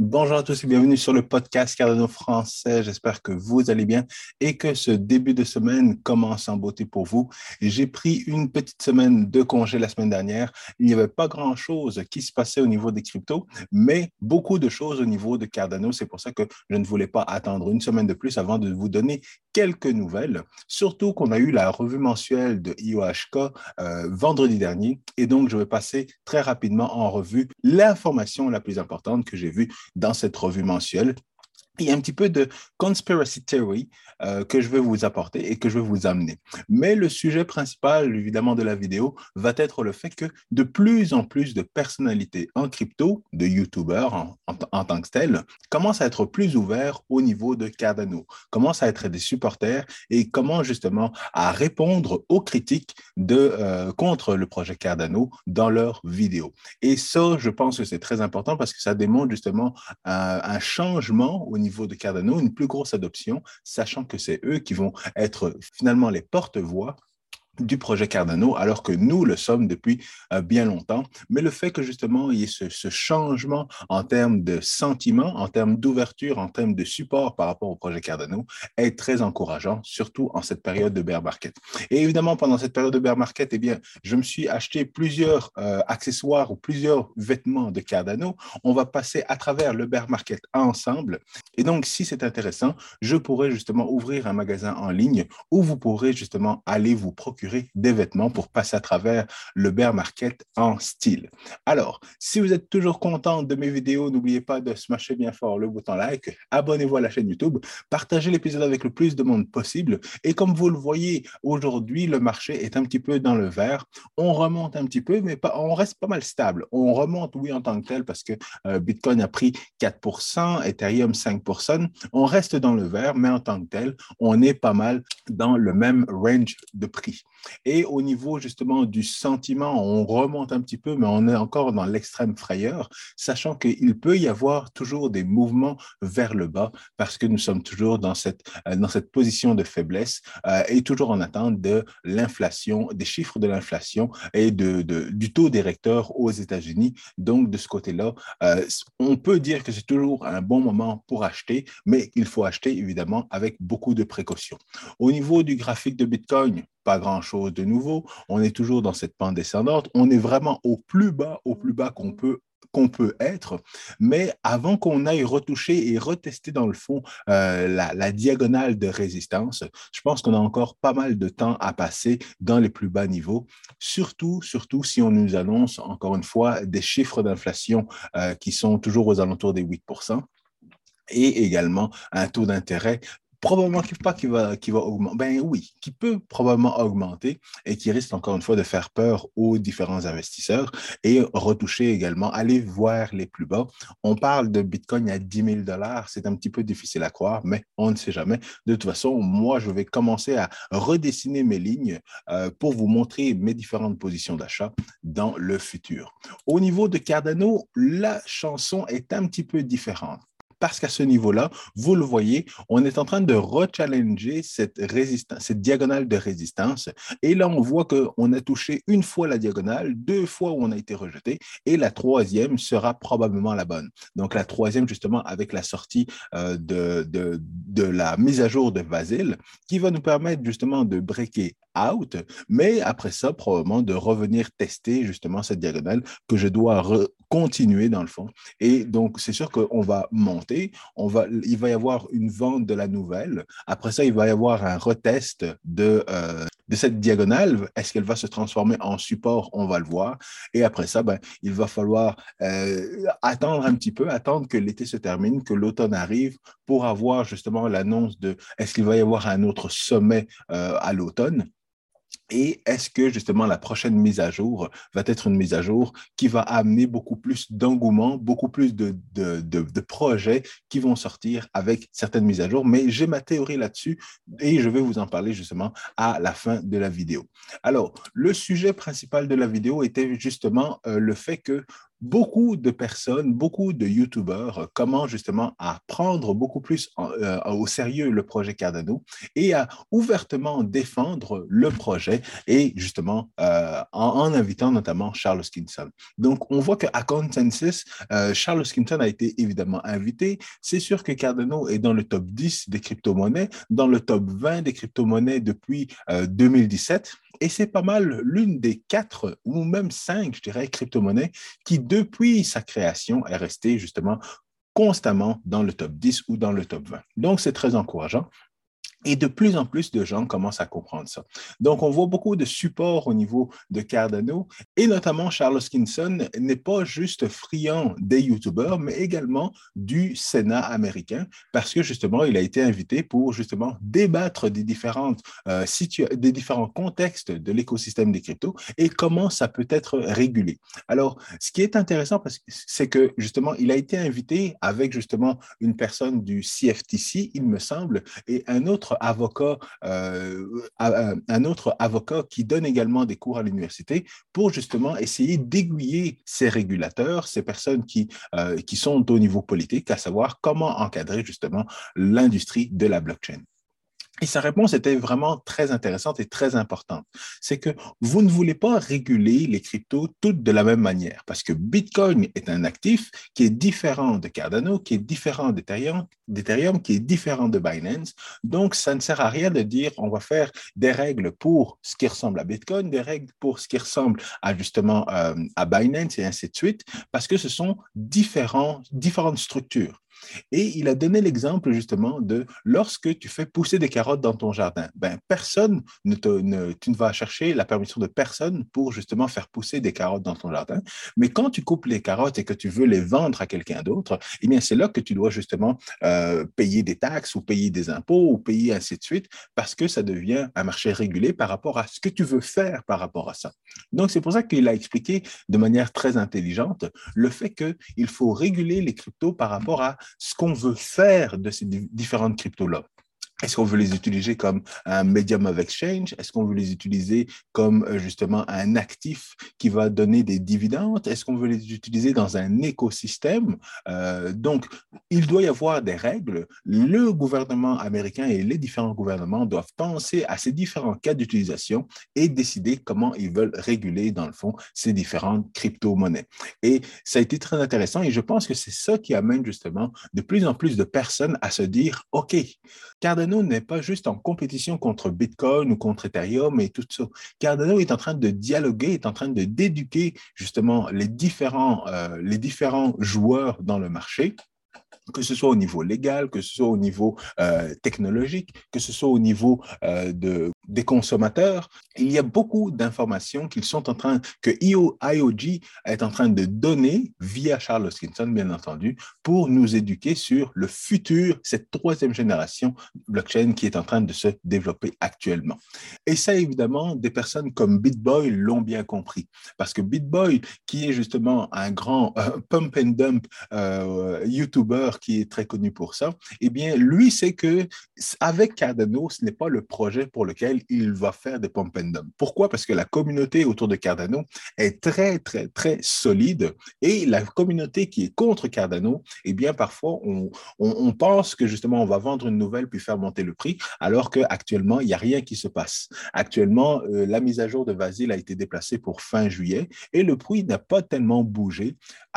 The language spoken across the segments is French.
Bonjour à tous et bienvenue sur le podcast Cardano français. J'espère que vous allez bien et que ce début de semaine commence en beauté pour vous. J'ai pris une petite semaine de congé la semaine dernière. Il n'y avait pas grand-chose qui se passait au niveau des cryptos, mais beaucoup de choses au niveau de Cardano. C'est pour ça que je ne voulais pas attendre une semaine de plus avant de vous donner quelques nouvelles, surtout qu'on a eu la revue mensuelle de IOHK euh, vendredi dernier. Et donc, je vais passer très rapidement en revue l'information la plus importante que j'ai vue dans cette revue mensuelle il y a un petit peu de conspiracy theory euh, que je vais vous apporter et que je vais vous amener. Mais le sujet principal, évidemment, de la vidéo va être le fait que de plus en plus de personnalités en crypto, de YouTubers en, tant que tels, commencent à être plus ouverts au niveau de Cardano, commencent à être des supporters et comment justement à répondre aux critiques de, euh, contre le projet Cardano dans leurs vidéos. Et ça, je pense que c'est très important parce que ça démontre justement un, un changement au niveau de Cardano une plus grosse adoption, sachant que c'est eux qui vont être finalement les porte-voix du projet Cardano, alors que nous le sommes depuis euh, bien longtemps. Mais le fait que justement il y ait ce, changement en termes de sentiment, en termes d'ouverture, en termes de support par rapport au projet Cardano est très encourageant, surtout en cette période de bear market. Et évidemment, pendant cette période de bear market, eh bien, je me suis acheté plusieurs euh, accessoires ou plusieurs vêtements de Cardano. On va passer à travers le bear market ensemble. Et donc, si c'est intéressant, je pourrais justement ouvrir un magasin en ligne où vous pourrez justement aller vous procurer des vêtements pour passer à travers le bear market en style. Alors, si vous êtes toujours content de mes vidéos, n'oubliez pas de smasher bien fort le bouton like, abonnez-vous à la chaîne YouTube, partagez l'épisode avec le plus de monde possible. Et comme vous le voyez, aujourd'hui, le marché est un petit peu dans le vert. On remonte un petit peu, mais on reste pas mal stable. On remonte, oui, en tant que tel, parce que euh, Bitcoin a pris 4% Ethereum 5% On reste dans le vert, mais en tant que tel, on est pas mal dans le même range de prix. Et au niveau justement du sentiment, on remonte un petit peu, mais on est encore dans l'extrême frayeur, sachant qu'il peut y avoir toujours des mouvements vers le bas parce que nous sommes toujours dans cette, euh, dans cette position de faiblesse euh, et toujours en attente de l'inflation, des chiffres de l'inflation et de, du taux directeur aux États-Unis. Donc, de ce côté-là, euh, on peut dire que c'est toujours un bon moment pour acheter, mais il faut acheter évidemment avec beaucoup de précautions. Au niveau du graphique de Bitcoin, pas grand-chose de nouveau. On est toujours dans cette pente descendante. On est vraiment au plus bas, au plus bas qu'on peut qu'on peut être, mais avant qu'on aille retoucher et retester dans le fond euh, la, diagonale de résistance, je pense qu'on a encore pas mal de temps à passer dans les plus bas niveaux, surtout, surtout si on nous annonce, encore une fois, des chiffres d'inflation euh, qui sont toujours aux alentours des 8% et également un taux d'intérêt probablement pas qui va, qui va augmenter. Ben oui, qui peut probablement augmenter et qui risque encore une fois de faire peur aux différents investisseurs et retoucher également, aller voir les plus bas. On parle de Bitcoin à 10 000 dollars. C'est un petit peu difficile à croire, mais on ne sait jamais. De toute façon, moi, je vais commencer à redessiner mes lignes euh, pour vous montrer mes différentes positions d'achat dans le futur. Au niveau de Cardano, la chanson est un petit peu différente parce qu'à ce niveau-là, vous le voyez, on est en train de rechallenger cette, cette diagonale de résistance. Et là, on voit qu'on a touché une fois la diagonale, deux fois où on a été rejeté, et la troisième sera probablement la bonne. Donc, la troisième, justement, avec la sortie euh, de, la mise à jour de Vasil, qui va nous permettre justement de breaker out, mais après ça, probablement de revenir tester justement cette diagonale que je dois continuer dans le fond. Et donc, c'est sûr qu'on va monter, on va, il va y avoir une vente de la nouvelle. Après ça, il va y avoir un retest de, euh, de cette diagonale. Est-ce qu'elle va se transformer en support? On va le voir. Et après ça, ben, il va falloir euh, attendre un petit peu, attendre que l'été se termine, que l'automne arrive pour avoir justement l'annonce de est-ce qu'il va y avoir un autre sommet euh, à l'automne? Et est-ce que justement la prochaine mise à jour va être une mise à jour qui va amener beaucoup plus d'engouement, beaucoup plus de, de, projets qui vont sortir avec certaines mises à jour? Mais j'ai ma théorie là-dessus et je vais vous en parler justement à la fin de la vidéo. Alors, le sujet principal de la vidéo était justement euh, le fait que beaucoup de personnes, beaucoup de YouTubeurs commencent justement à prendre beaucoup plus euh, au sérieux le projet Cardano et à ouvertement défendre le projet et justement euh, en, invitant notamment Charles Skinson. Donc, on voit qu'à Consensus, euh, Charles Skinson a été évidemment invité. C'est sûr que Cardano est dans le top 10 des crypto-monnaies, dans le top 20 des crypto-monnaies depuis 2017. Et c'est pas mal l'une des quatre ou même cinq, je dirais, crypto-monnaies qui, depuis sa création, est restée justement constamment dans le top 10 ou dans le top 20. Donc, c'est très encourageant. Et de plus en plus de gens commencent à comprendre ça. Donc, on voit beaucoup de support au niveau de Cardano et notamment Charles Skinson n'est pas juste friand des YouTubeurs, mais également du Sénat américain parce que justement, il a été invité pour justement débattre des, différentes, euh, des différents contextes de l'écosystème des cryptos et comment ça peut être régulé. Alors, ce qui est intéressant, c'est que justement, il a été invité avec justement une personne du CFTC, il me semble, et un autre avocat, euh, un autre avocat qui donne également des cours à l'université pour justement essayer d'aiguiller ces régulateurs, ces personnes euh, qui sont au niveau politique, à savoir comment encadrer justement l'industrie de la blockchain. Et sa réponse était vraiment très intéressante et très importante. C'est que vous ne voulez pas réguler les cryptos toutes de la même manière parce que Bitcoin est un actif qui est différent de Cardano, qui est différent d'Ethereum, qui est différent de Binance. Donc, ça ne sert à rien de dire on va faire des règles pour ce qui ressemble à Bitcoin, des règles pour ce qui ressemble à justement euh, à Binance et ainsi de suite parce que ce sont différents, différentes structures. Et il a donné l'exemple justement de lorsque tu fais pousser des carottes dans ton jardin, ben, personne ne, te, tu ne vas chercher la permission de personne pour justement faire pousser des carottes dans ton jardin. Mais quand tu coupes les carottes et que tu veux les vendre à quelqu'un d'autre, eh bien, c'est là que tu dois justement euh, payer des taxes ou payer des impôts ou payer ainsi de suite parce que ça devient un marché régulé par rapport à ce que tu veux faire par rapport à ça. Donc, c'est pour ça qu'il a expliqué de manière très intelligente le fait qu'il faut réguler les cryptos par rapport à ce qu'on veut faire de ces différentes cryptos-là. Est-ce qu'on veut les utiliser comme un medium of exchange? Est-ce qu'on veut les utiliser comme euh, justement un actif qui va donner des dividendes? Est-ce qu'on veut les utiliser dans un écosystème? Euh, donc, il doit y avoir des règles. Le gouvernement américain et les différents gouvernements doivent penser à ces différents cas d'utilisation et décider comment ils veulent réguler, dans le fond, ces différentes crypto-monnaies. Et ça a été très intéressant et je pense que c'est ça qui amène justement de plus en plus de personnes à se dire, OK, Cardano n'est pas juste en compétition contre Bitcoin ou contre Ethereum et tout ça. Cardano est en train de dialoguer, est en train de d'éduquer justement les différents, euh, les différents joueurs dans le marché que ce soit au niveau légal, que ce soit au niveau euh, technologique, que ce soit au niveau euh, de, des consommateurs. Il y a beaucoup d'informations qu'ils sont en train, que IOG est en train de donner via Charles Hoskinson, bien entendu, pour nous éduquer sur le futur, cette troisième génération blockchain qui est en train de se développer actuellement. Et ça, évidemment, des personnes comme BitBoy l'ont bien compris, parce que BitBoy, qui est justement un grand euh, pump and dump YouTuber qui est très connu pour ça, eh bien, lui, c'est que avec Cardano, ce n'est pas le projet pour lequel il va faire des pump and dump. Pourquoi? Parce que la communauté autour de Cardano est très, très, très solide et la communauté qui est contre Cardano, eh bien, parfois, on, on, pense que justement, on va vendre une nouvelle puis faire monter le prix, alors qu'actuellement, il n'y a rien qui se passe. Actuellement, euh, la mise à jour de Vasil a été déplacée pour fin juillet et le prix n'a pas tellement bougé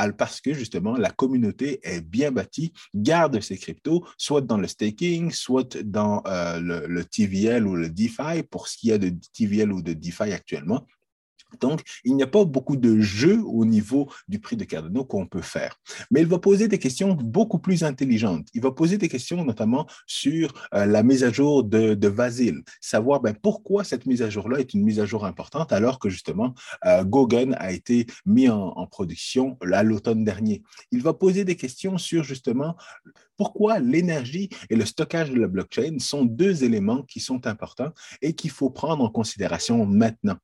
parce que justement, la communauté est bien bâtie garde ces cryptos, soit dans le staking, soit dans euh, le, le, TVL ou le DeFi, pour ce qui est de TVL ou de DeFi actuellement. Donc, il n'y a pas beaucoup de jeux au niveau du prix de Cardano qu'on peut faire. Mais il va poser des questions beaucoup plus intelligentes. Il va poser des questions notamment sur euh, la mise à jour de, de Vasil, savoir ben, pourquoi cette mise à jour-là est une mise à jour importante alors que justement euh, a été mis en, en production à l'automne dernier. Il va poser des questions sur justement pourquoi l'énergie et le stockage de la blockchain sont deux éléments qui sont importants et qu'il faut prendre en considération maintenant.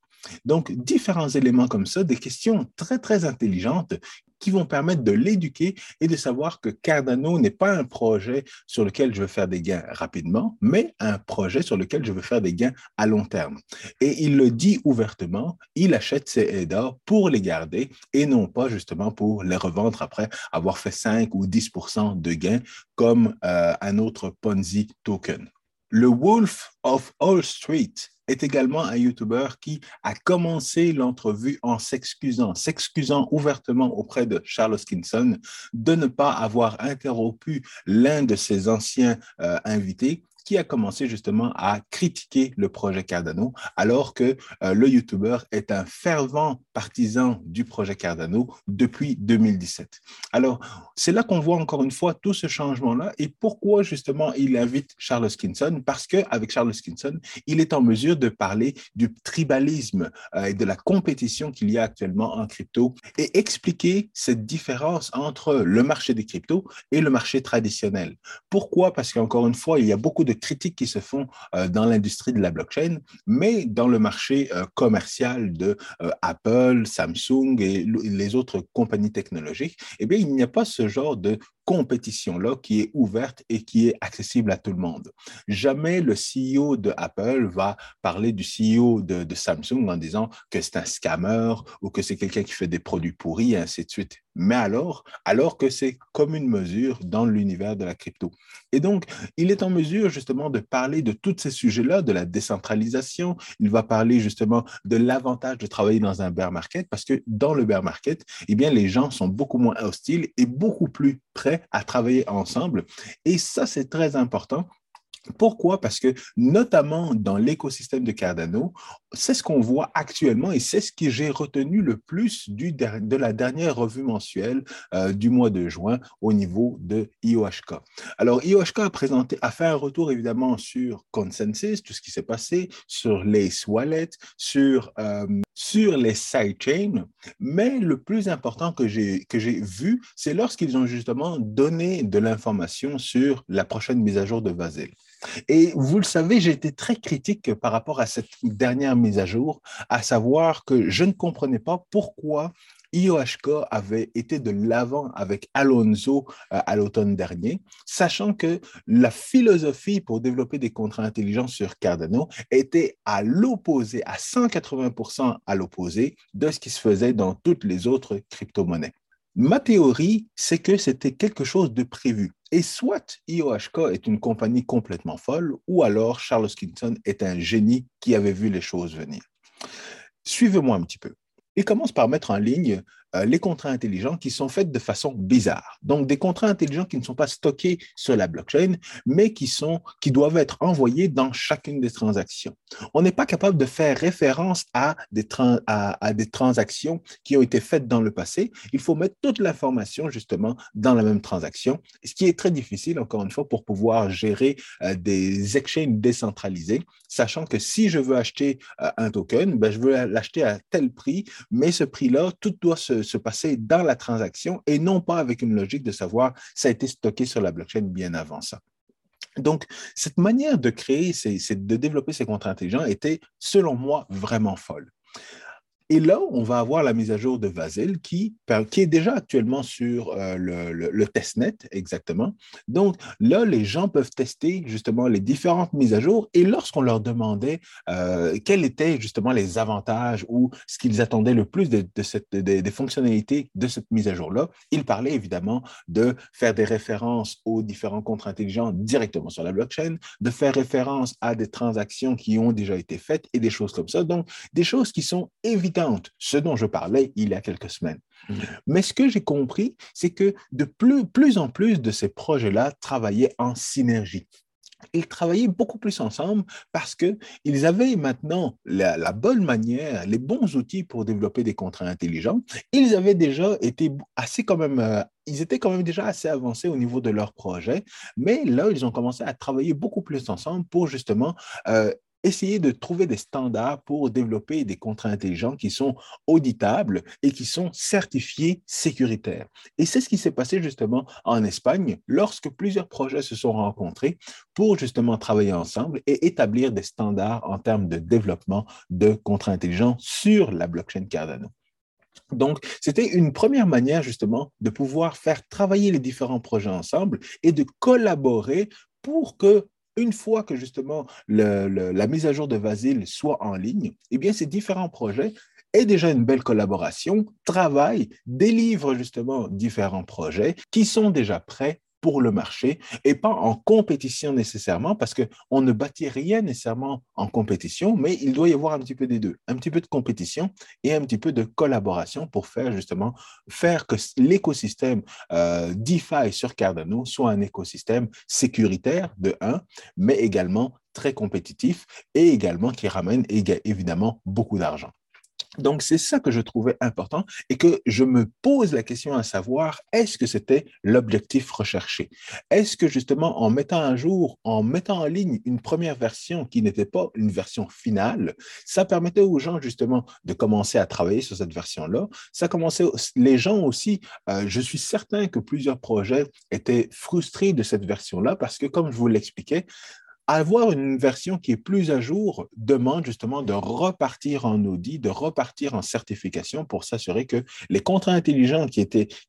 Donc, différents éléments comme ça, des questions très, très intelligentes qui vont permettre de l'éduquer et de savoir que Cardano n'est pas un projet sur lequel je veux faire des gains rapidement, mais un projet sur lequel je veux faire des gains à long terme. Et il le dit ouvertement, il achète ses ADA pour les garder et non pas justement pour les revendre après avoir fait 5 ou 10% de gains comme euh, un autre Ponzi token. Le Wolf of All Street est également un YouTuber qui a commencé l'entrevue en s'excusant, s'excusant ouvertement auprès de Charles Hoskinson de ne pas avoir interrompu l'un de ses anciens euh, invités qui a commencé justement à critiquer le projet Cardano, alors que euh, le YouTuber est un fervent partisan du projet Cardano depuis 2017. Alors, c'est là qu'on voit encore une fois tout ce changement-là et pourquoi justement il invite Charles Skinson, parce qu'avec Charles Skinson, il est en mesure de parler du tribalisme euh, et de la compétition qu'il y a actuellement en crypto et expliquer cette différence entre le marché des cryptos et le marché traditionnel. Pourquoi? Parce qu'encore une fois, il y a beaucoup de critiques qui se font euh, dans l'industrie de la blockchain, mais dans le marché euh, commercial de euh, Apple, Samsung et les autres compagnies technologiques, eh bien, il n'y a pas ce genre de compétition-là qui est ouverte et qui est accessible à tout le monde. Jamais le CEO de Apple va parler du CEO de, Samsung en disant que c'est un scammer ou que c'est quelqu'un qui fait des produits pourris et ainsi de suite. Mais alors, alors que c'est comme une mesure dans l'univers de la crypto. Et donc, il est en mesure justement de parler de tous ces sujets-là, de la décentralisation. Il va parler justement de l'avantage de travailler dans un bear market parce que dans le bear market, eh bien, les gens sont beaucoup moins hostiles et beaucoup plus prêts à travailler ensemble. Et ça, c'est très important pourquoi? Parce que notamment dans l'écosystème de Cardano, c'est ce qu'on voit actuellement et c'est ce que j'ai retenu le plus du, de la dernière revue mensuelle euh, du mois de juin au niveau de IOHK. Alors, IOHK a, présenté, a fait un retour évidemment sur Consensus, tout ce qui s'est passé, sur les Wallet, sur, euh, sur les sidechains, mais le plus important que j'ai vu, c'est lorsqu'ils ont justement donné de l'information sur la prochaine mise à jour de Vasil. Et vous le savez, j'ai été très critique par rapport à cette dernière mise à jour, à savoir que je ne comprenais pas pourquoi IOHK avait été de l'avant avec Alonso euh, à l'automne dernier, sachant que la philosophie pour développer des contrats intelligents sur Cardano était à l'opposé, à 180% à l'opposé de ce qui se faisait dans toutes les autres crypto-monnaies. Ma théorie, c'est que c'était quelque chose de prévu. Et soit IOHK est une compagnie complètement folle, ou alors Charles Skinson est un génie qui avait vu les choses venir. Suivez-moi un petit peu. Il commence par mettre en ligne euh, les contrats intelligents qui sont faits de façon bizarre. Donc, des contrats intelligents qui ne sont pas stockés sur la blockchain, mais qui, sont, qui doivent être envoyés dans chacune des transactions. On n'est pas capable de faire référence à des, à, des transactions qui ont été faites dans le passé. Il faut mettre toute l'information justement dans la même transaction, ce qui est très difficile, encore une fois, pour pouvoir gérer euh, des exchanges décentralisés, sachant que si je veux acheter euh, un token, ben, je veux l'acheter à tel prix, mais ce prix-là, tout doit se se passer dans la transaction et non pas avec une logique de savoir ça a été stocké sur la blockchain bien avant ça. Donc, cette manière de créer, de développer ces contrats intelligents était, selon moi, vraiment folle. Et là, on va avoir la mise à jour de Vasil qui, est déjà actuellement sur euh, le, testnet, exactement. Donc là, les gens peuvent tester justement les différentes mises à jour et lorsqu'on leur demandait euh, quels étaient justement les avantages ou ce qu'ils attendaient le plus de, cette, des fonctionnalités de cette mise à jour-là, ils parlaient évidemment de faire des références aux différents contrats intelligents directement sur la blockchain, de faire référence à des transactions qui ont déjà été faites et des choses comme ça. Donc, des choses qui sont évidentes ce dont je parlais il y a quelques semaines. Mais ce que j'ai compris, c'est que de plus, plus en plus de ces projets-là travaillaient en synergie ils travaillaient beaucoup plus ensemble parce qu'ils avaient maintenant la, bonne manière, les bons outils pour développer des contrats intelligents. Ils avaient déjà été assez quand même, euh, ils étaient quand même déjà assez avancés au niveau de leur projet, mais là, ils ont commencé à travailler beaucoup plus ensemble pour justement euh, essayer de trouver des standards pour développer des contrats intelligents qui sont auditables et qui sont certifiés sécuritaires. Et c'est ce qui s'est passé justement en Espagne lorsque plusieurs projets se sont rencontrés pour justement travailler ensemble et établir des standards en termes de développement de contrats intelligents sur la blockchain Cardano. Donc, c'était une première manière justement de pouvoir faire travailler les différents projets ensemble et de collaborer pour que une fois que justement la mise à jour de Vasile soit en ligne, eh bien, ces différents projets aient déjà une belle collaboration, travaillent, délivrent justement différents projets qui sont déjà prêts pour le marché et pas en compétition nécessairement, parce qu'on ne bâtit rien nécessairement en compétition, mais il doit y avoir un petit peu des deux, un petit peu de compétition et un petit peu de collaboration pour faire justement faire que l'écosystème euh, DeFi sur Cardano soit un écosystème sécuritaire de un, mais également très compétitif et également qui ramène évidemment beaucoup d'argent. Donc, c'est ça que je trouvais important et que je me pose la question à savoir, est-ce que c'était l'objectif recherché? Est-ce que justement, en mettant un jour, en mettant en ligne une première version qui n'était pas une version finale, ça permettait aux gens justement de commencer à travailler sur cette version-là. Ça commençait, les gens aussi, euh, je suis certain que plusieurs projets étaient frustrés de cette version-là parce que, comme je vous l'expliquais, avoir une version qui est plus à jour demande justement de repartir en audit, de repartir en certification pour s'assurer que les contrats intelligents qui,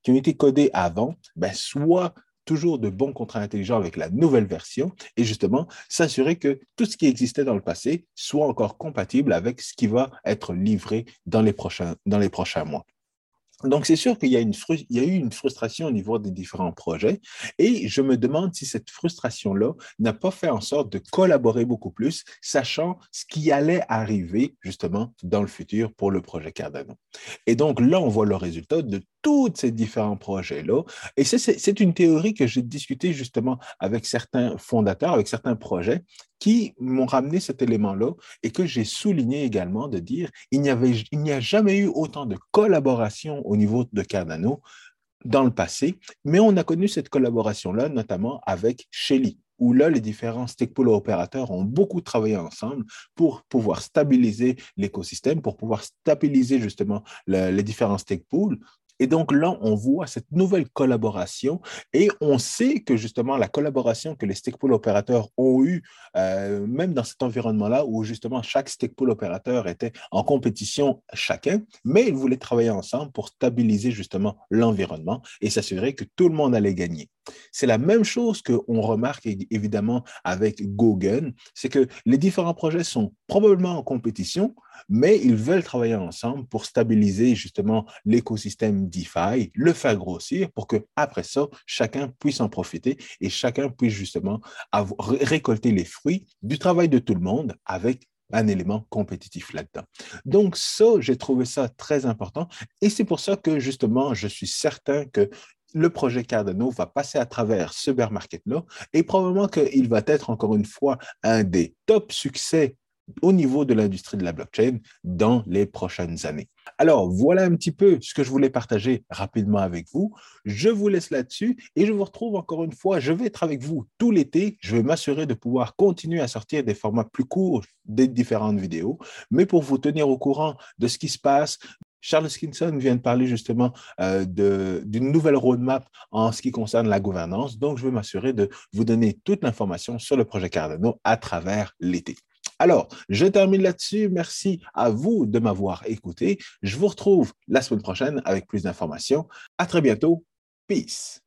ont été codés avant ben, soient toujours de bons contrats intelligents avec la nouvelle version et justement s'assurer que tout ce qui existait dans le passé soit encore compatible avec ce qui va être livré dans les prochains mois. Donc, c'est sûr qu'il y, a eu une frustration au niveau des différents projets et je me demande si cette frustration-là n'a pas fait en sorte de collaborer beaucoup plus, sachant ce qui allait arriver justement dans le futur pour le projet Cardano. Et donc là, on voit le résultat de tous ces différents projets-là. Et c'est une théorie que j'ai discutée justement avec certains fondateurs, avec certains projets qui m'ont ramené cet élément-là et que j'ai souligné également de dire il n'y a jamais eu autant de collaboration au niveau de Cardano dans le passé, mais on a connu cette collaboration-là notamment avec Shelly où là, les différents stakeholders opérateurs ont beaucoup travaillé ensemble pour pouvoir stabiliser l'écosystème, pour pouvoir stabiliser justement les différents stakeholders et donc là, on voit cette nouvelle collaboration et on sait que justement la collaboration que les stakeholder opérateurs ont eue, euh, même dans cet environnement-là où justement chaque stakeholder opérateur était en compétition chacun, mais ils voulaient travailler ensemble pour stabiliser justement l'environnement et s'assurer que tout le monde allait gagner. C'est la même chose qu'on remarque évidemment avec Gogen, c'est que les différents projets sont probablement en compétition, mais ils veulent travailler ensemble pour stabiliser justement l'écosystème DeFi, le faire grossir pour que après ça, chacun puisse en profiter et chacun puisse justement récolter les fruits du travail de tout le monde avec un élément compétitif là-dedans. Donc ça, j'ai trouvé ça très important et c'est pour ça que justement, je suis certain que le projet Cardano va passer à travers ce bear market-là et probablement qu'il va être encore une fois un des top succès au niveau de l'industrie de la blockchain dans les prochaines années. Alors, voilà un petit peu ce que je voulais partager rapidement avec vous. Je vous laisse là-dessus et je vous retrouve encore une fois. Je vais être avec vous tout l'été. Je vais m'assurer de pouvoir continuer à sortir des formats plus courts des différentes vidéos, mais pour vous tenir au courant de ce qui se passe, Charles Skinson vient de parler justement euh, d'une nouvelle roadmap en ce qui concerne la gouvernance. Donc, je vais m'assurer de vous donner toute l'information sur le projet Cardano à travers l'été. Alors, je termine là-dessus. Merci à vous de m'avoir écouté. Je vous retrouve la semaine prochaine avec plus d'informations. À très bientôt. Peace.